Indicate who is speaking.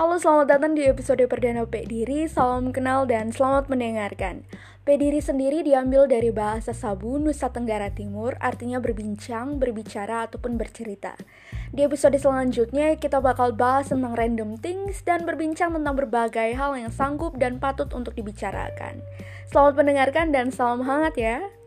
Speaker 1: Halo, selamat datang di episode perdana P Diri. Salam kenal dan selamat mendengarkan. P sendiri diambil dari bahasa Sabu, Nusa Tenggara Timur, artinya berbincang, berbicara, ataupun bercerita. Di episode selanjutnya, kita bakal bahas tentang random things dan berbincang tentang berbagai hal yang sanggup dan patut untuk dibicarakan. Selamat mendengarkan dan salam hangat ya.